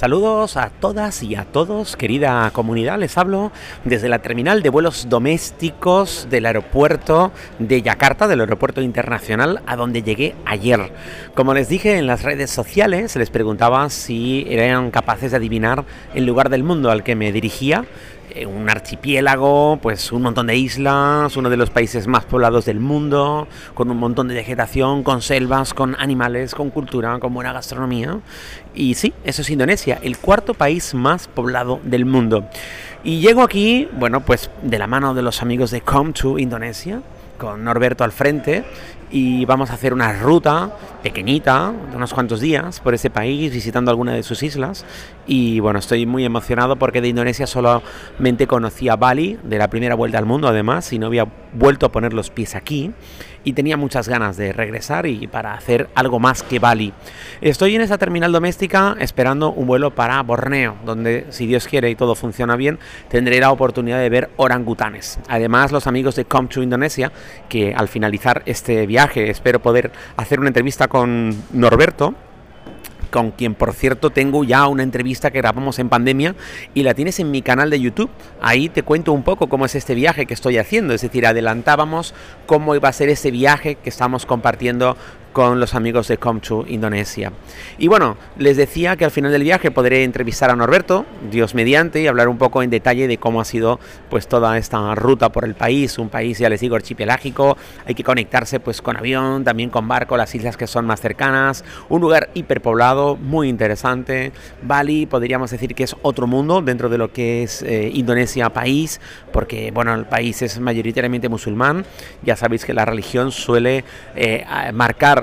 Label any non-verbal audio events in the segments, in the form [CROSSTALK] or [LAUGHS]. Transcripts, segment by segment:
Saludos a todas y a todos, querida comunidad. Les hablo desde la terminal de vuelos domésticos del aeropuerto de Yakarta, del aeropuerto internacional, a donde llegué ayer. Como les dije en las redes sociales, les preguntaba si eran capaces de adivinar el lugar del mundo al que me dirigía un archipiélago, pues un montón de islas, uno de los países más poblados del mundo, con un montón de vegetación, con selvas, con animales, con cultura, con buena gastronomía. Y sí, eso es Indonesia, el cuarto país más poblado del mundo. Y llego aquí, bueno, pues de la mano de los amigos de Come to Indonesia, con Norberto al frente, y vamos a hacer una ruta pequeñita, de unos cuantos días, por ese país, visitando alguna de sus islas. Y bueno, estoy muy emocionado porque de Indonesia solamente conocía Bali, de la primera vuelta al mundo además, y no había vuelto a poner los pies aquí. Y tenía muchas ganas de regresar y para hacer algo más que Bali. Estoy en esa terminal doméstica esperando un vuelo para Borneo, donde, si Dios quiere y todo funciona bien, tendré la oportunidad de ver orangutanes. Además, los amigos de Come to Indonesia, que al finalizar este viaje espero poder hacer una entrevista con Norberto, con quien por cierto tengo ya una entrevista que grabamos en pandemia y la tienes en mi canal de YouTube. Ahí te cuento un poco cómo es este viaje que estoy haciendo, es decir, adelantábamos cómo iba a ser ese viaje que estamos compartiendo con los amigos de Comchu Indonesia. Y bueno, les decía que al final del viaje podré entrevistar a Norberto, Dios mediante, y hablar un poco en detalle de cómo ha sido pues toda esta ruta por el país, un país ya les digo archipelágico, hay que conectarse pues con avión, también con barco, las islas que son más cercanas, un lugar hiperpoblado, muy interesante. Bali podríamos decir que es otro mundo dentro de lo que es eh, Indonesia país, porque bueno, el país es mayoritariamente musulmán, ya sabéis que la religión suele eh, marcar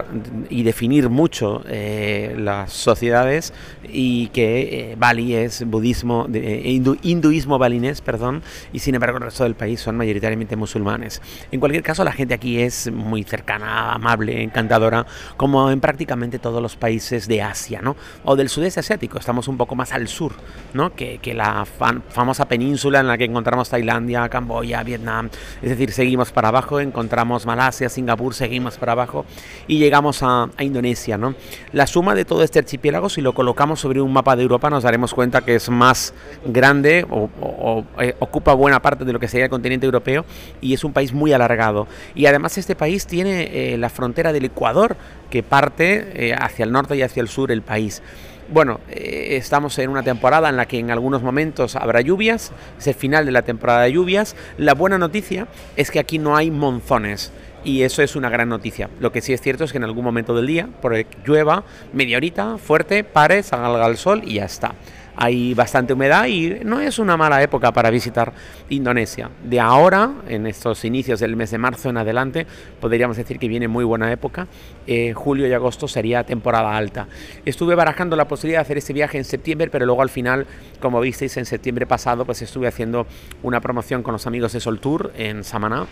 y definir mucho eh, las sociedades y que eh, Bali es budismo, eh, hinduismo balinés, perdón, y sin embargo el resto del país son mayoritariamente musulmanes. En cualquier caso, la gente aquí es muy cercana, amable, encantadora, como en prácticamente todos los países de Asia, ¿no? O del sudeste asiático, estamos un poco más al sur, ¿no? Que, que la famosa península en la que encontramos Tailandia, Camboya, Vietnam, es decir, seguimos para abajo, encontramos Malasia, Singapur, seguimos para abajo y llegamos a, Indonesia. ¿no? La suma de todo este archipiélago, si lo colocamos sobre un mapa de Europa, nos daremos cuenta que es más grande o, eh, ocupa buena parte de lo que sería el continente europeo y es un país muy alargado. Y además este país tiene eh, la frontera del Ecuador que parte eh, hacia el norte y hacia el sur el país. Bueno, estamos en una temporada en la que en algunos momentos habrá lluvias, es el final de la temporada de lluvias. La buena noticia es que aquí no hay monzones y eso es una gran noticia. Lo que sí es cierto es que en algún momento del día, por llueva, media horita, fuerte, pare, salga el sol y ya está. Hay bastante humedad y no es una mala época para visitar Indonesia. De ahora, en estos inicios del mes de marzo en adelante, podríamos decir que viene muy buena época. Eh, julio y agosto sería temporada alta. Estuve barajando la posibilidad de hacer este viaje en septiembre, pero luego al final, como visteis en septiembre pasado, pues estuve haciendo una promoción con los amigos de Sol Tour en Samaná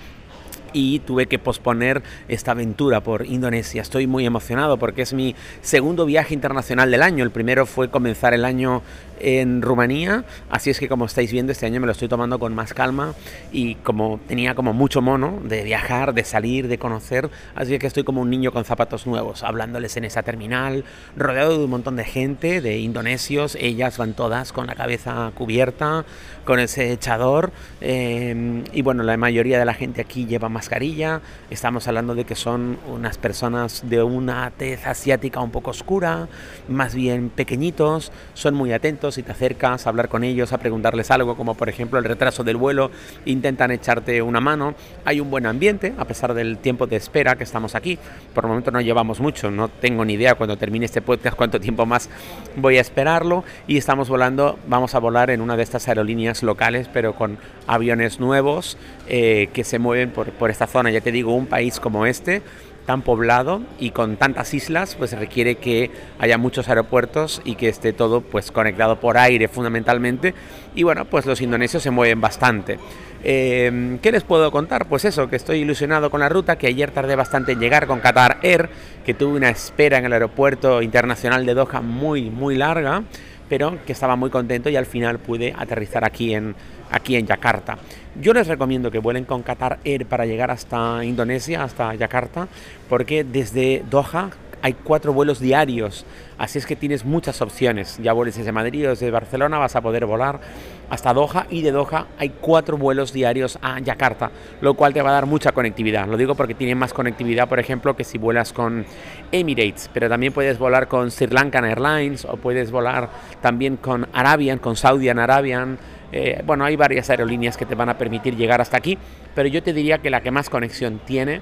y tuve que posponer esta aventura por Indonesia. Estoy muy emocionado porque es mi segundo viaje internacional del año. El primero fue comenzar el año en Rumanía, así es que como estáis viendo este año me lo estoy tomando con más calma y como tenía como mucho mono de viajar, de salir, de conocer, así que estoy como un niño con zapatos nuevos, hablándoles en esa terminal, rodeado de un montón de gente, de indonesios, ellas van todas con la cabeza cubierta, con ese echador eh, y bueno, la mayoría de la gente aquí lleva más mascarilla, estamos hablando de que son unas personas de una tez asiática un poco oscura, más bien pequeñitos, son muy atentos y te acercas a hablar con ellos, a preguntarles algo, como por ejemplo el retraso del vuelo, intentan echarte una mano, hay un buen ambiente a pesar del tiempo de espera que estamos aquí, por el momento no llevamos mucho, no tengo ni idea cuando termine este podcast cuánto tiempo más voy a esperarlo y estamos volando, vamos a volar en una de estas aerolíneas locales pero con aviones nuevos eh, que se mueven por, por esta zona, ya te digo, un país como este, tan poblado y con tantas islas, pues requiere que haya muchos aeropuertos y que esté todo pues conectado por aire fundamentalmente. Y bueno, pues los indonesios se mueven bastante. Em, ¿Qué les puedo contar? Pues eso, que estoy ilusionado con la ruta, que ayer tardé bastante en llegar con Qatar Air, que tuve una espera en el aeropuerto internacional de Doha muy, muy larga pero que estaba muy contento y al final pude aterrizar aquí en, aquí en Yakarta. Yo les recomiendo que vuelen con Qatar Air para llegar hasta Indonesia, hasta Yakarta, porque desde Doha hay cuatro vuelos diarios, así es que tienes muchas opciones. Ya vueles desde Madrid o desde Barcelona, vas a poder volar hasta Doha y de Doha hay cuatro vuelos diarios a Yakarta, lo cual te va a dar mucha conectividad. Lo digo porque tiene más conectividad, por ejemplo, que si vuelas con Emirates, pero también puedes volar con Sri Lankan Airlines o puedes volar también con Arabian, con Saudian Arabian. Eh, bueno, hay varias aerolíneas que te van a permitir llegar hasta aquí, pero yo te diría que la que más conexión tiene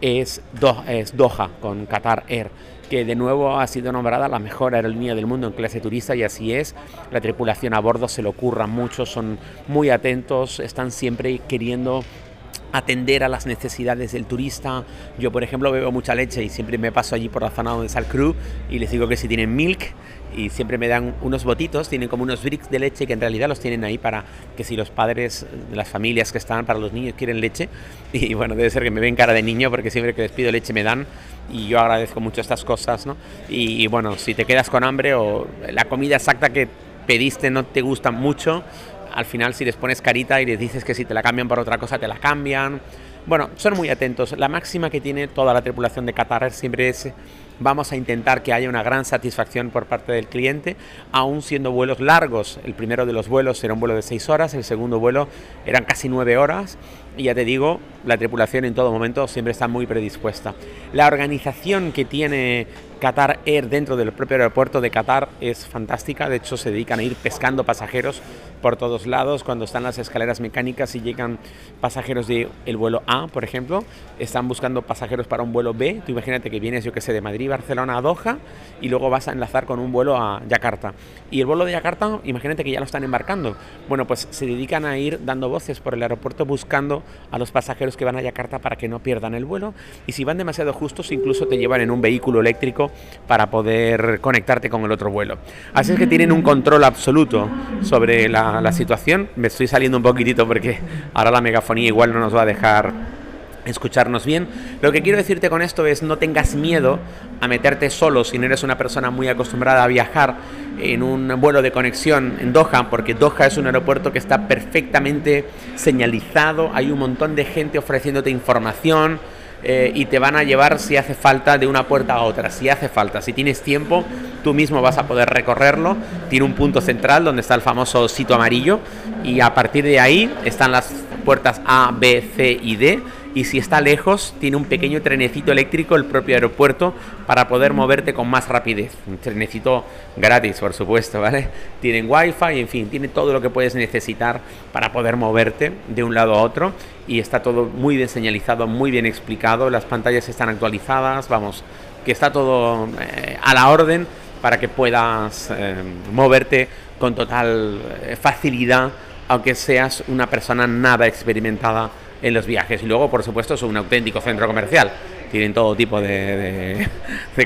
es, Doha con Qatar Air que de nuevo ha sido nombrada la mejor aerolínea del mundo en clase turista y así es. La tripulación a bordo se lo ocurra mucho, son muy atentos, están siempre queriendo atender a las necesidades del turista. Yo, por ejemplo, bebo mucha leche y siempre me paso allí por la zona donde está el crew y les digo que si tienen milk y siempre me dan unos botitos, tienen como unos bricks de leche que en realidad los tienen ahí para que si los padres de las familias que están para los niños quieren leche [LAUGHS] y bueno, debe ser que me ven cara de niño porque siempre que les pido leche me dan y yo agradezco mucho estas cosas, ¿no? Y, bueno, si te quedas con hambre o la comida exacta que pediste no te gusta mucho, al final si les pones carita y les dices que si te la cambian por otra cosa te la cambian. Bueno, son muy atentos. La máxima que tiene toda la tripulación de Qatar siempre es vamos a intentar que haya una gran satisfacción por parte del cliente, aún siendo vuelos largos. El primero de los vuelos era un vuelo de 6 horas, el segundo vuelo eran casi 9 horas y ya te digo, la tripulación en todo momento siempre está muy predispuesta. La organización que tiene Qatar Air dentro del propio aeropuerto de Qatar es fantástica, de hecho se dedican a ir pescando pasajeros por todos lados cuando están las escaleras mecánicas y llegan pasajeros del el vuelo A, por ejemplo, están buscando pasajeros para un vuelo B, tú imagínate que vienes yo que sé de Madrid, Barcelona a Doha y luego vas a enlazar con un vuelo a Yakarta. Y el vuelo de Yakarta, imagínate que ya lo están embarcando. Bueno, pues se dedican a ir dando voces por el aeropuerto buscando a los pasajeros que van a Yakarta para que no pierdan el vuelo y si van demasiado justos incluso te llevan en un vehículo eléctrico para poder conectarte con el otro vuelo. Así es que tienen un control absoluto sobre la, situación. Me estoy saliendo un poquitito porque ahora la megafonía igual no nos va a dejar escucharnos bien. Lo que quiero decirte con esto es no tengas miedo a meterte solo si no eres una persona muy acostumbrada a viajar en un vuelo de conexión en Doha, porque Doha es un aeropuerto que está perfectamente señalizado, hay un montón de gente ofreciéndote información. Eh, y te van a llevar si hace falta de una puerta a otra, si hace falta, si tienes tiempo, tú mismo vas a poder recorrerlo. Tiene un punto central donde está el famoso sitio amarillo y a partir de ahí están las puertas A, B, C y D y si está lejos tiene un pequeño trenecito eléctrico el propio aeropuerto para poder moverte con más rapidez. Un trenecito gratis, por supuesto, ¿vale? Tienen wifi, en fin, tiene todo lo que puedes necesitar para poder moverte de un lado a otro y está todo muy bien señalizado, muy bien explicado, las pantallas están actualizadas, vamos, que está todo eh, a la orden para que puedas eh, moverte con total eh, facilidad, aunque seas una persona nada experimentada en los viajes. Y luego, por supuesto, es un auténtico centro comercial. Tienen todo tipo [LAUGHS] de,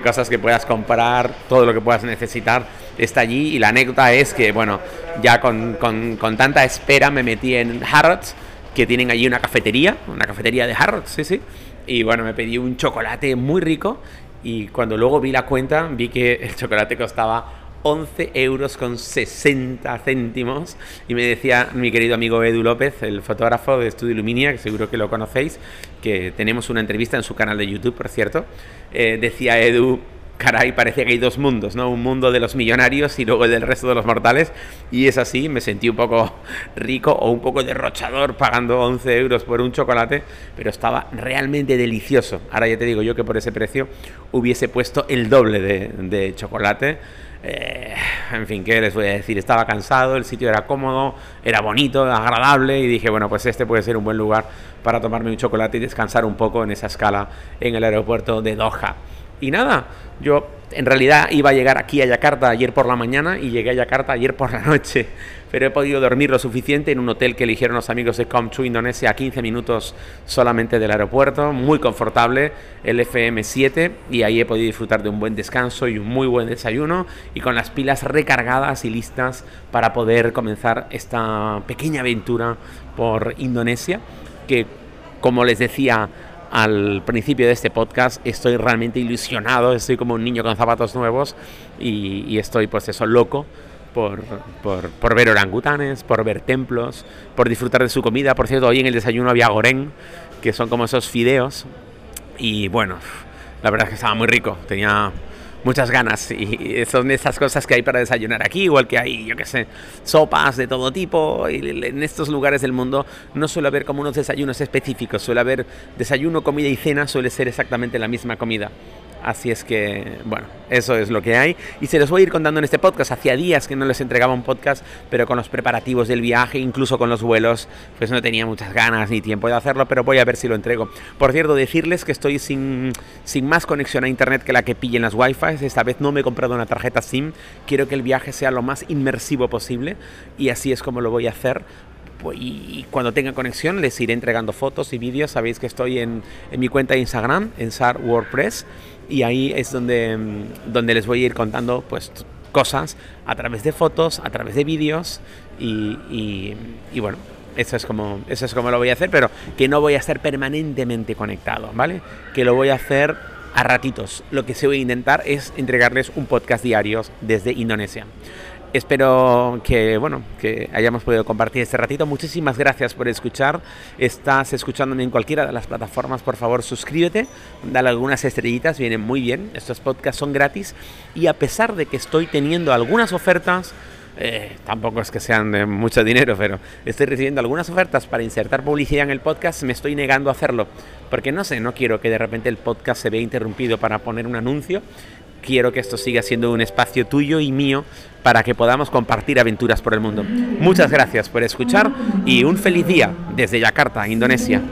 cosas que puedas comprar, todo lo que puedas necesitar está allí. Y la anécdota es que, bueno, ya con, con, con tanta espera me metí en Harrods, que tienen allí una cafetería, una cafetería de Harrods, sí, sí. Y bueno, me pedí un chocolate muy rico y cuando luego vi la cuenta vi que el chocolate costaba 11 euros con 60 céntimos. Y me decía mi querido amigo Edu López, el fotógrafo de Estudio Luminia, que seguro que lo conocéis, que tenemos una entrevista en su canal de YouTube, por cierto. Eh, decía Edu, caray, parecía que hay dos mundos, ¿no? Un mundo de los millonarios y luego el del resto de los mortales. Y es así, me sentí un poco rico o un poco derrochador pagando 11 euros por un chocolate, pero estaba realmente delicioso. Ahora ya te digo yo que por ese precio hubiese puesto el doble de, de chocolate eh, en fin, ¿qué les voy a decir? Estaba cansado, el sitio era cómodo, era bonito, agradable y dije, bueno, pues este puede ser un buen lugar para tomarme un chocolate y descansar un poco en esa escala en el aeropuerto de Doha. Y nada, yo en realidad iba a llegar aquí a Yakarta ayer por la mañana y llegué a Yakarta ayer por la noche, [LAUGHS] pero he podido dormir lo suficiente en un hotel que eligieron los amigos de Comchu Indonesia a 15 minutos solamente del aeropuerto, muy confortable, el FM7 y ahí he podido disfrutar de un buen descanso y un muy buen desayuno y con las pilas recargadas y listas para poder comenzar esta pequeña aventura por Indonesia que como les decía al principio de este podcast, estoy realmente ilusionado, estoy como un niño con zapatos nuevos y, estoy pues eso loco por, por, por, ver orangutanes, por ver templos, por disfrutar de su comida. Por cierto, hoy en el desayuno había goreng, que son como esos fideos. Y bueno, la verdad es que estaba muy rico. Tenía muchas ganas y son esas cosas que hay para desayunar aquí, igual que hay, yo qué sé, sopas de todo tipo. Y en estos lugares del mundo no suele haber como unos desayunos específicos, suele haber desayuno, comida y cena, suele ser exactamente la misma comida. Así es que, bueno, eso es lo que hay. Y se los voy a ir contando en este podcast. Hacía días que no les entregaba un podcast, pero con los preparativos del viaje, incluso con los vuelos, pues no tenía muchas ganas ni tiempo de hacerlo, pero voy a ver si lo entrego. Por cierto, decirles que estoy sin, sin más conexión a internet que la que pillen las wifi. Esta vez no me he comprado una tarjeta SIM. Quiero que el viaje sea lo más inmersivo posible y así es como lo voy a hacer y cuando tenga conexión les iré entregando fotos y vídeos. Sabéis que estoy en, en mi cuenta de Instagram, en SAR WordPress, y ahí es donde, mm, donde les voy a ir contando pues cosas a través de fotos, a través de vídeos y, y, bueno, eso es, como, eso es como lo voy a hacer, pero que no voy a estar permanentemente conectado, ¿vale? Que lo voy a hacer a ratitos. Lo que se voy a intentar es entregarles un podcast diario desde Indonesia. Espero que, bueno, que hayamos podido compartir este ratito. Muchísimas gracias por escuchar. Estás escuchándome en cualquiera de las plataformas, por favor suscríbete, dale algunas estrellitas, vienen muy bien. Estos podcasts son gratis y a pesar de que estoy teniendo algunas ofertas, eh, tampoco es que sean de mucho dinero, pero estoy recibiendo algunas ofertas para insertar publicidad en el podcast, me estoy negando a hacerlo, porque no sé, no quiero que de repente el podcast se vea interrumpido para poner un anuncio quiero que esto siga siendo un espacio tuyo y mío para que podamos compartir aventuras por el mundo. Muchas gracias por escuchar y un feliz día desde Yakarta, Indonesia.